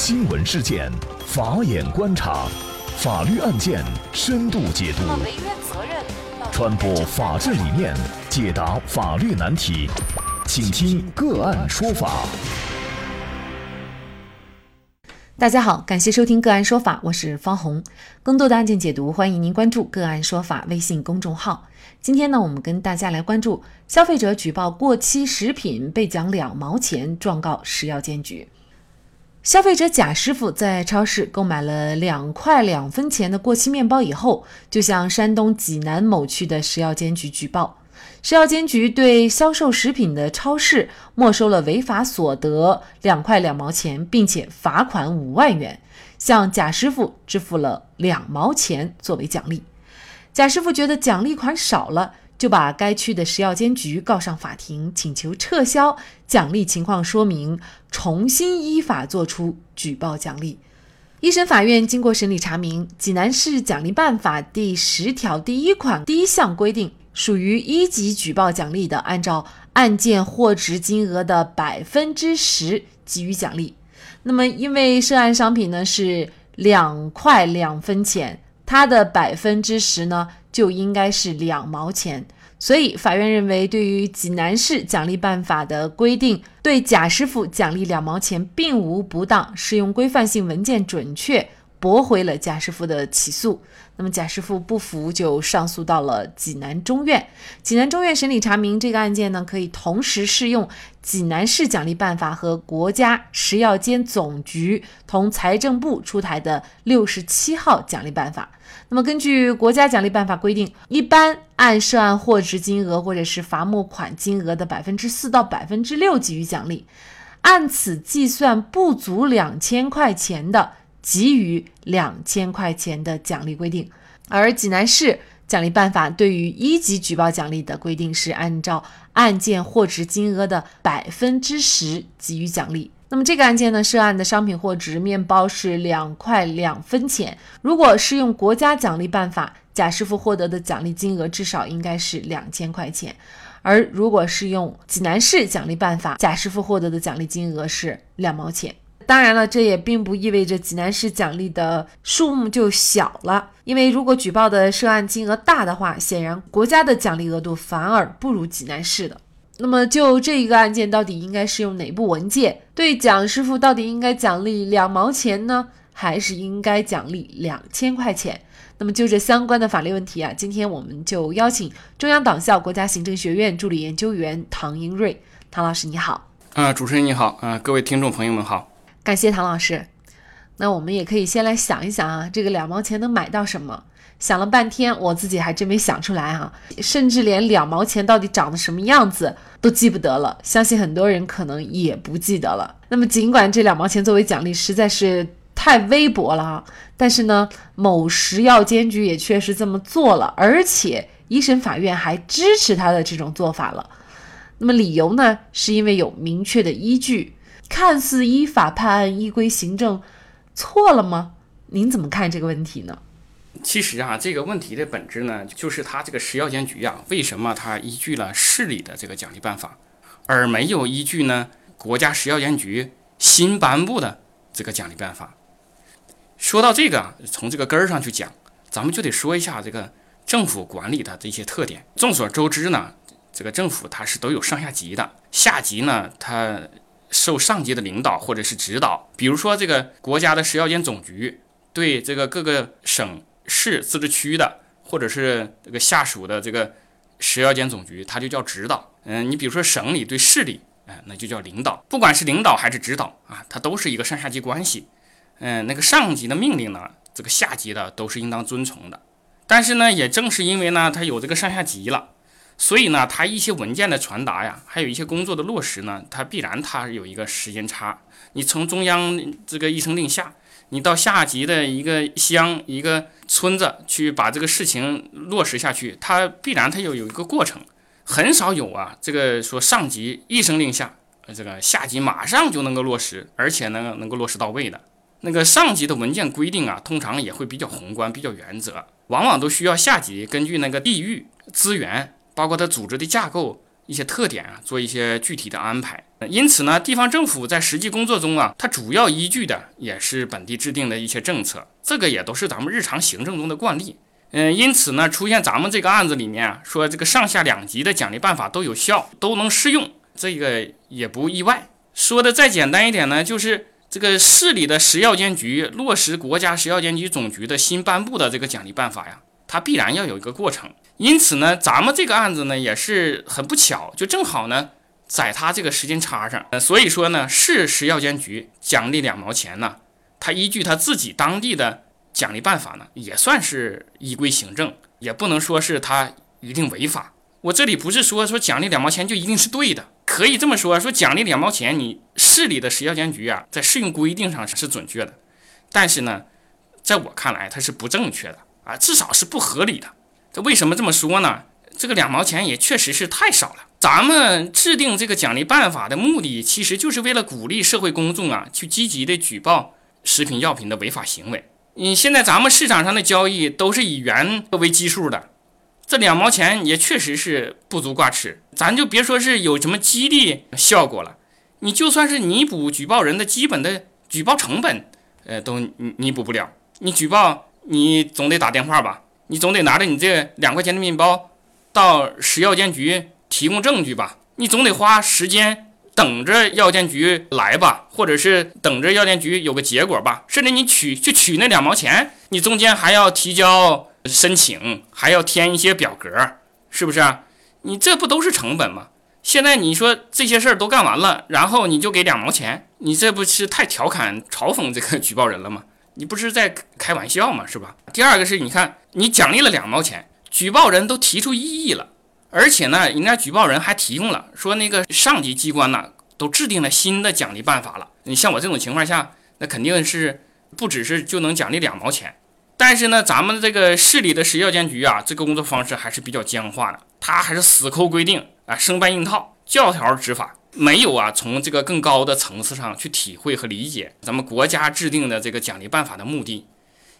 新闻事件，法眼观察，法律案件深度解读，传播法治理念，解答法律难题，请听个案说法。大家好，感谢收听个案说法，我是方红。更多的案件解读，欢迎您关注个案说法微信公众号。今天呢，我们跟大家来关注消费者举报过期食品被奖两毛钱，状告食药监局。消费者贾师傅在超市购买了两块两分钱的过期面包以后，就向山东济南某区的食药监局举报。食药监局对销售食品的超市没收了违法所得两块两毛钱，并且罚款五万元，向贾师傅支付了两毛钱作为奖励。贾师傅觉得奖励款少了。就把该区的食药监局告上法庭，请求撤销奖励情况说明，重新依法作出举报奖励。一审法院经过审理查明，济南市奖励办法第十条第一款第一项规定，属于一级举报奖励的，按照案件获值金额的百分之十给予奖励。那么，因为涉案商品呢是两块两分钱，它的百分之十呢？就应该是两毛钱，所以法院认为，对于济南市奖励办法的规定，对贾师傅奖励两毛钱并无不当，适用规范性文件准确，驳回了贾师傅的起诉。那么贾师傅不服，就上诉到了济南中院。济南中院审理查明，这个案件呢，可以同时适用济南市奖励办法和国家食药监总局同财政部出台的六十七号奖励办法。那么根据国家奖励办法规定，一般按涉案获值金额或者是罚没款金额的百分之四到百分之六给予奖励，按此计算不足两千块钱的。给予两千块钱的奖励规定，而济南市奖励办法对于一级举报奖励的规定是按照案件货值金额的百分之十给予奖励。那么这个案件呢，涉案的商品货值面包是两块两分钱。如果适用国家奖励办法，贾师傅获得的奖励金额至少应该是两千块钱；而如果是用济南市奖励办法，贾师傅获得的奖励金额是两毛钱。当然了，这也并不意味着济南市奖励的数目就小了，因为如果举报的涉案金额大的话，显然国家的奖励额度反而不如济南市的。那么就这一个案件，到底应该适用哪部文件？对蒋师傅到底应该奖励两毛钱呢，还是应该奖励两千块钱？那么就这相关的法律问题啊，今天我们就邀请中央党校国家行政学院助理研究员唐英瑞，唐老师你好。啊，主持人你好，啊，各位听众朋友们好。感谢唐老师，那我们也可以先来想一想啊，这个两毛钱能买到什么？想了半天，我自己还真没想出来哈，甚至连两毛钱到底长得什么样子都记不得了。相信很多人可能也不记得了。那么，尽管这两毛钱作为奖励实在是太微薄了啊，但是呢，某食药监局也确实这么做了，而且一审法院还支持他的这种做法了。那么理由呢，是因为有明确的依据。看似依法判案、依规行政，错了吗？您怎么看这个问题呢？其实啊，这个问题的本质呢，就是他这个食药监局啊，为什么他依据了市里的这个奖励办法，而没有依据呢国家食药监局新颁布的这个奖励办法？说到这个，从这个根儿上去讲，咱们就得说一下这个政府管理的这些特点。众所周知呢，这个政府它是都有上下级的，下级呢它。受上级的领导或者是指导，比如说这个国家的食药监总局对这个各个省市自治区的，或者是这个下属的这个食药监总局，它就叫指导。嗯，你比如说省里对市里，哎，那就叫领导。不管是领导还是指导啊，它都是一个上下级关系。嗯，那个上级的命令呢，这个下级的都是应当遵从的。但是呢，也正是因为呢，它有这个上下级了。所以呢，它一些文件的传达呀，还有一些工作的落实呢，它必然它有一个时间差。你从中央这个一声令下，你到下级的一个乡、一个村子去把这个事情落实下去，它必然它有有一个过程。很少有啊，这个说上级一声令下，这个下级马上就能够落实，而且呢能够落实到位的。那个上级的文件规定啊，通常也会比较宏观、比较原则，往往都需要下级根据那个地域资源。包括它组织的架构一些特点啊，做一些具体的安排。因此呢，地方政府在实际工作中啊，它主要依据的也是本地制定的一些政策，这个也都是咱们日常行政中的惯例。嗯，因此呢，出现咱们这个案子里面啊，说这个上下两级的奖励办法都有效，都能适用，这个也不意外。说的再简单一点呢，就是这个市里的食药监局落实国家食药监局总局的新颁布的这个奖励办法呀，它必然要有一个过程。因此呢，咱们这个案子呢也是很不巧，就正好呢在它这个时间差上。所以说呢，市食药监局奖励两毛钱呢，它依据它自己当地的。奖励办法呢，也算是依规行政，也不能说是他一定违法。我这里不是说说奖励两毛钱就一定是对的，可以这么说，说奖励两毛钱，你市里的食药监局啊，在适用规定上是准确的，但是呢，在我看来它是不正确的啊，至少是不合理的。为什么这么说呢？这个两毛钱也确实是太少了。咱们制定这个奖励办法的目的，其实就是为了鼓励社会公众啊，去积极的举报食品药品的违法行为。你现在咱们市场上的交易都是以元为基数的，这两毛钱也确实是不足挂齿。咱就别说是有什么激励效果了，你就算是弥补举报人的基本的举报成本，呃，都弥补不了。你举报，你总得打电话吧？你总得拿着你这两块钱的面包到食药监局提供证据吧？你总得花时间。等着药监局来吧，或者是等着药监局有个结果吧，甚至你取去取那两毛钱，你中间还要提交申请，还要填一些表格，是不是？你这不都是成本吗？现在你说这些事儿都干完了，然后你就给两毛钱，你这不是太调侃嘲讽这个举报人了吗？你不是在开玩笑吗？是吧？第二个是你看，你奖励了两毛钱，举报人都提出异议了。而且呢，人家举报人还提供了说，那个上级机关呢都制定了新的奖励办法了。你像我这种情况下，那肯定是不只是就能奖励两毛钱。但是呢，咱们这个市里的食药监局啊，这个工作方式还是比较僵化的，他还是死抠规定啊，生搬硬套，教条执法，没有啊从这个更高的层次上去体会和理解咱们国家制定的这个奖励办法的目的，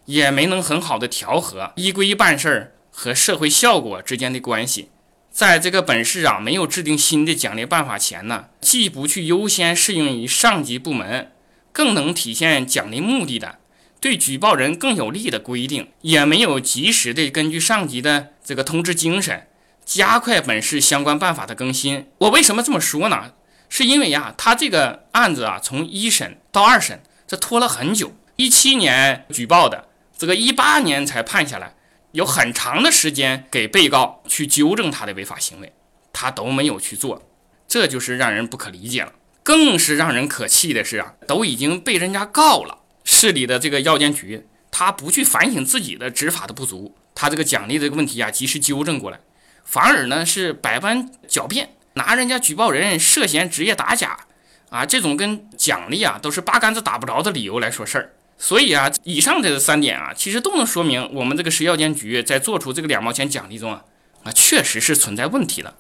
也没能很好的调和依规办事儿和社会效果之间的关系。在这个本市啊没有制定新的奖励办法前呢，既不去优先适用于上级部门，更能体现奖励目的的，对举报人更有利的规定，也没有及时的根据上级的这个通知精神，加快本市相关办法的更新。我为什么这么说呢？是因为呀，他这个案子啊，从一审到二审，这拖了很久，一七年举报的，这个一八年才判下来。有很长的时间给被告去纠正他的违法行为，他都没有去做，这就是让人不可理解了。更是让人可气的是啊，都已经被人家告了，市里的这个药监局他不去反省自己的执法的不足，他这个奖励这个问题啊及时纠正过来，反而呢是百般狡辩，拿人家举报人涉嫌职业打假啊这种跟奖励啊都是八竿子打不着的理由来说事儿。所以啊，以上这三点啊，其实都能说明我们这个食药监局在做出这个两毛钱奖励中啊，啊，确实是存在问题的，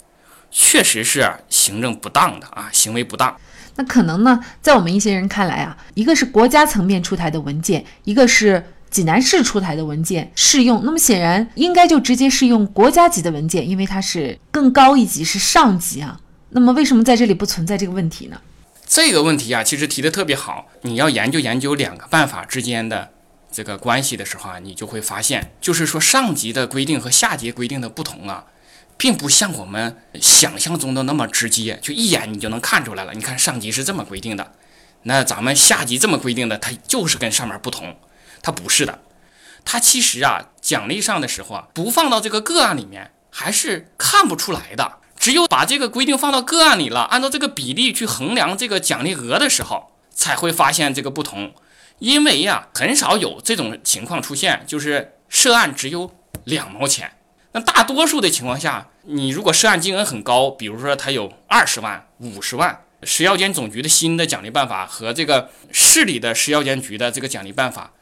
确实是行政不当的啊，行为不当。那可能呢，在我们一些人看来啊，一个是国家层面出台的文件，一个是济南市出台的文件适用，那么显然应该就直接适用国家级的文件，因为它是更高一级，是上级啊。那么为什么在这里不存在这个问题呢？这个问题啊，其实提的特别好。你要研究研究两个办法之间的这个关系的时候啊，你就会发现，就是说上级的规定和下级规定的不同啊，并不像我们想象中的那么直接，就一眼你就能看出来了。你看上级是这么规定的，那咱们下级这么规定的，它就是跟上面不同，它不是的。它其实啊，奖励上的时候啊，不放到这个个案里面，还是看不出来的。只有把这个规定放到个案里了，按照这个比例去衡量这个奖励额的时候，才会发现这个不同。因为呀，很少有这种情况出现，就是涉案只有两毛钱。那大多数的情况下，你如果涉案金额很高，比如说他有二十万、五十万，食药监总局的新的奖励办法和这个市里的食药监局的这个奖励办法。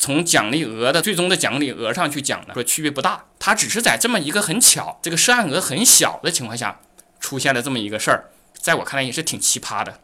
从奖励额的最终的奖励额上去讲呢，说区别不大，它只是在这么一个很巧，这个涉案额很小的情况下，出现了这么一个事儿，在我看来也是挺奇葩的，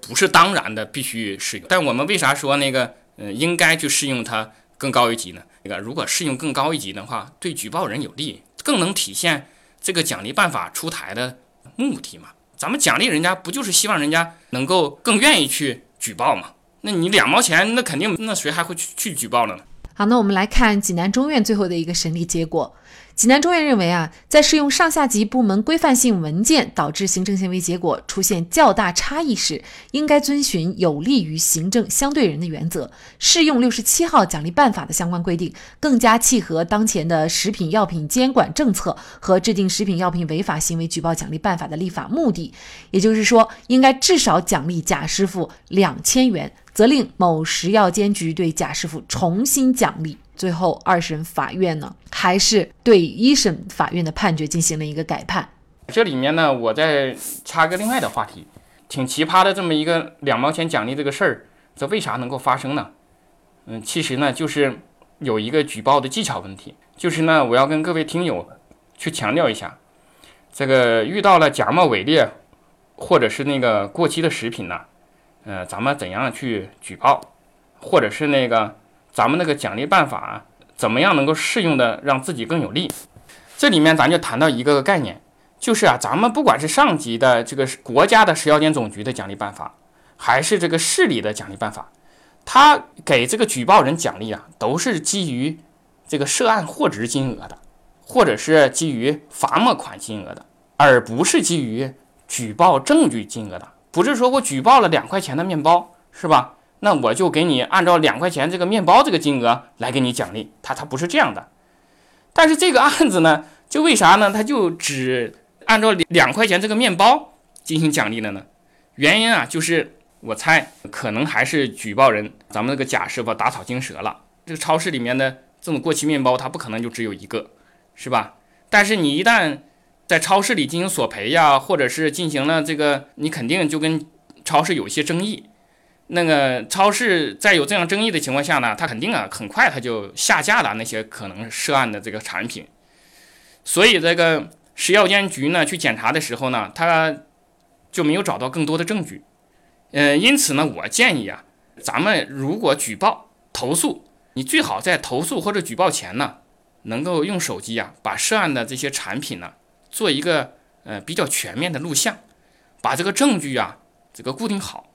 不是当然的必须适用。但我们为啥说那个，嗯，应该去适用它更高一级呢？那个如果适用更高一级的话，对举报人有利，更能体现这个奖励办法出台的目的嘛。咱们奖励人家，不就是希望人家能够更愿意去举报吗？那你两毛钱，那肯定，那谁还会去去举报呢？好，那我们来看济南中院最后的一个审理结果。济南中院认为啊，在适用上下级部门规范性文件导致行政行为结果出现较大差异时，应该遵循有利于行政相对人的原则，适用六十七号奖励办法的相关规定，更加契合当前的食品药品监管政策和制定食品药品违法行为举报奖励办法的立法目的。也就是说，应该至少奖励贾师傅两千元。责令某食药监局对贾师傅重新奖励。最后，二审法院呢，还是对一审法院的判决进行了一个改判。这里面呢，我再插个另外的话题，挺奇葩的这么一个两毛钱奖励这个事儿，这为啥能够发生呢？嗯，其实呢，就是有一个举报的技巧问题。就是呢，我要跟各位听友去强调一下，这个遇到了假冒伪劣或者是那个过期的食品呢。呃，咱们怎样去举报，或者是那个咱们那个奖励办法怎么样能够适用的让自己更有利？这里面咱就谈到一个概念，就是啊，咱们不管是上级的这个国家的食药监总局的奖励办法，还是这个市里的奖励办法，他给这个举报人奖励啊，都是基于这个涉案货值金额的，或者是基于罚没款金额的，而不是基于举报证据金额的。不是说我举报了两块钱的面包是吧？那我就给你按照两块钱这个面包这个金额来给你奖励，他他不是这样的。但是这个案子呢，就为啥呢？他就只按照两块钱这个面包进行奖励了呢？原因啊，就是我猜可能还是举报人咱们那个贾师傅打草惊蛇了。这个超市里面的这种过期面包，它不可能就只有一个，是吧？但是你一旦在超市里进行索赔呀，或者是进行了这个，你肯定就跟超市有一些争议。那个超市在有这样争议的情况下呢，他肯定啊，很快他就下架了那些可能涉案的这个产品。所以这个食药监局呢去检查的时候呢，他就没有找到更多的证据。嗯，因此呢，我建议啊，咱们如果举报投诉，你最好在投诉或者举报前呢，能够用手机啊，把涉案的这些产品呢。做一个呃比较全面的录像，把这个证据啊这个固定好，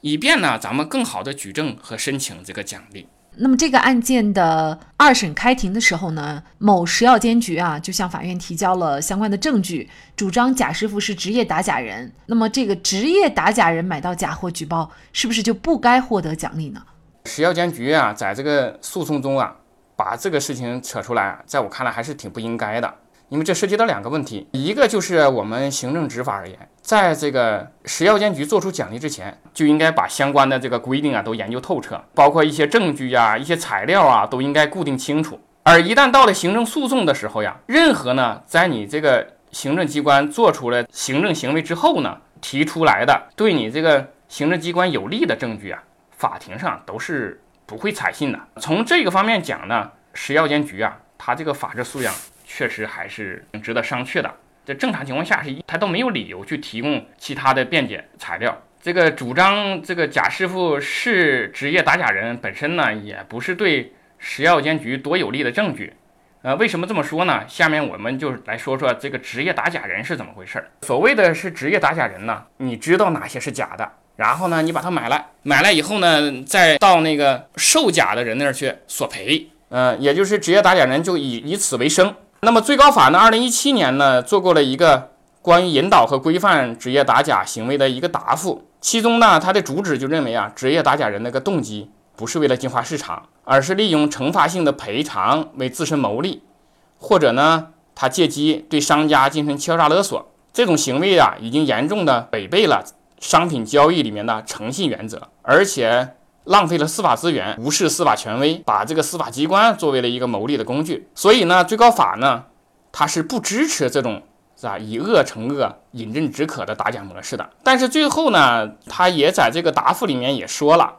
以便呢咱们更好的举证和申请这个奖励。那么这个案件的二审开庭的时候呢，某食药监局啊就向法院提交了相关的证据，主张贾师傅是职业打假人。那么这个职业打假人买到假货举报，是不是就不该获得奖励呢？食药监局啊在这个诉讼中啊把这个事情扯出来，在我看来还是挺不应该的。因为这涉及到两个问题，一个就是我们行政执法而言，在这个食药监局做出奖励之前，就应该把相关的这个规定啊都研究透彻，包括一些证据呀、一些材料啊，都应该固定清楚。而一旦到了行政诉讼的时候呀，任何呢，在你这个行政机关做出了行政行为之后呢，提出来的对你这个行政机关有利的证据啊，法庭上都是不会采信的。从这个方面讲呢，食药监局啊，它这个法治素养。确实还是值得商榷的。在正常情况下，是他都没有理由去提供其他的辩解材料。这个主张这个贾师傅是职业打假人本身呢，也不是对食药监局多有利的证据。呃，为什么这么说呢？下面我们就来说说这个职业打假人是怎么回事。所谓的是职业打假人呢，你知道哪些是假的，然后呢，你把它买来，买来以后呢，再到那个售假的人那儿去索赔。呃，也就是职业打假人就以以此为生。那么最高法呢，二零一七年呢做过了一个关于引导和规范职业打假行为的一个答复，其中呢，它的主旨就认为啊，职业打假人那个动机不是为了净化市场，而是利用惩罚性的赔偿为自身谋利，或者呢，他借机对商家进行敲诈勒索，这种行为啊，已经严重的违背了商品交易里面的诚信原则，而且。浪费了司法资源，无视司法权威，把这个司法机关作为了一个牟利的工具。所以呢，最高法呢，它是不支持这种是吧以恶惩恶、饮鸩止渴的打假模式的。但是最后呢，他也在这个答复里面也说了，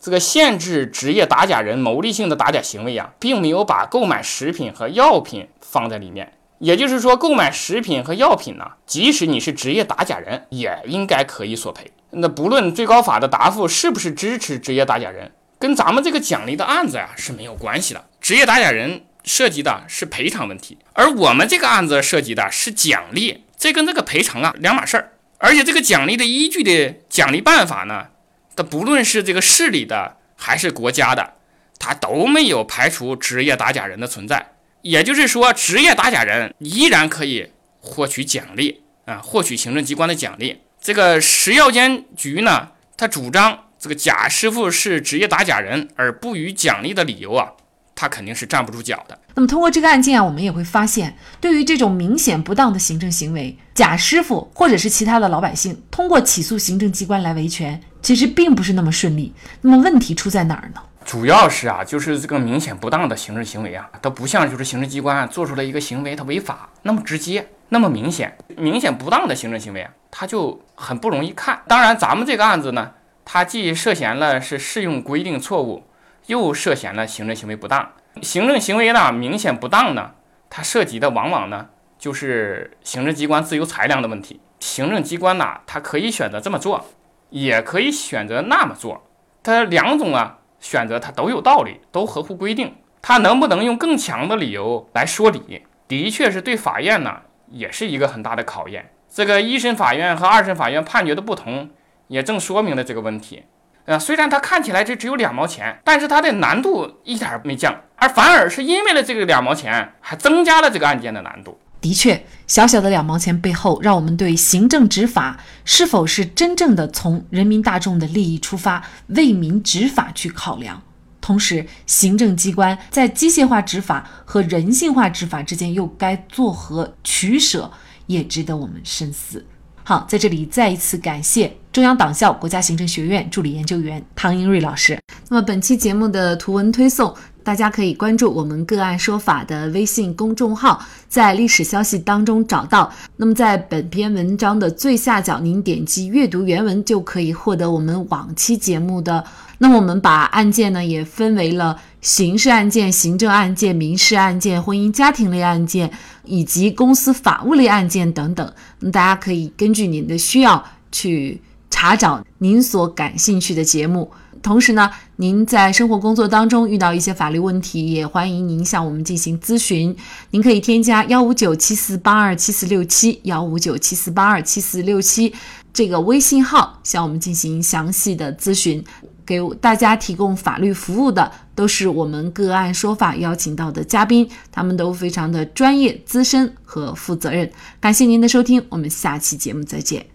这个限制职业打假人牟利性的打假行为啊，并没有把购买食品和药品放在里面。也就是说，购买食品和药品呢，即使你是职业打假人，也应该可以索赔。那不论最高法的答复是不是支持职业打假人，跟咱们这个奖励的案子呀是没有关系的。职业打假人涉及的是赔偿问题，而我们这个案子涉及的是奖励，这跟这个赔偿啊两码事儿。而且这个奖励的依据的奖励办法呢，它不论是这个市里的还是国家的，它都没有排除职业打假人的存在。也就是说，职业打假人依然可以获取奖励啊，获取行政机关的奖励。这个食药监局呢，他主张这个贾师傅是职业打假人而不予奖励的理由啊，他肯定是站不住脚的。那么通过这个案件啊，我们也会发现，对于这种明显不当的行政行为，贾师傅或者是其他的老百姓通过起诉行政机关来维权，其实并不是那么顺利。那么问题出在哪儿呢？主要是啊，就是这个明显不当的行政行为啊，它不像就是行政机关做出来一个行为它违法那么直接那么明显，明显不当的行政行为啊，它就很不容易看。当然，咱们这个案子呢，它既涉嫌了是适用规定错误，又涉嫌了行政行为不当。行政行为呢明显不当呢，它涉及的往往呢就是行政机关自由裁量的问题。行政机关呐，它可以选择这么做，也可以选择那么做，它两种啊。选择它都有道理，都合乎规定。它能不能用更强的理由来说理，的确是对法院呢，也是一个很大的考验。这个一审法院和二审法院判决的不同，也正说明了这个问题。呃，虽然它看起来这只有两毛钱，但是它的难度一点没降，而反而是因为了这个两毛钱，还增加了这个案件的难度。的确，小小的两毛钱背后，让我们对行政执法是否是真正的从人民大众的利益出发，为民执法去考量。同时，行政机关在机械化执法和人性化执法之间又该作何取舍，也值得我们深思。好，在这里再一次感谢中央党校国家行政学院助理研究员唐英瑞老师。那么，本期节目的图文推送。大家可以关注我们“个案说法”的微信公众号，在历史消息当中找到。那么，在本篇文章的最下角，您点击阅读原文就可以获得我们往期节目的。那么，我们把案件呢也分为了刑事案件、行政案件、民事案件、婚姻家庭类案件以及公司法务类案件等等。那大家可以根据您的需要去查找您所感兴趣的节目。同时呢，您在生活工作当中遇到一些法律问题，也欢迎您向我们进行咨询。您可以添加幺五九七四八二七四六七幺五九七四八二七四六七这个微信号，向我们进行详细的咨询。给大家提供法律服务的都是我们个案说法邀请到的嘉宾，他们都非常的专业、资深和负责任。感谢您的收听，我们下期节目再见。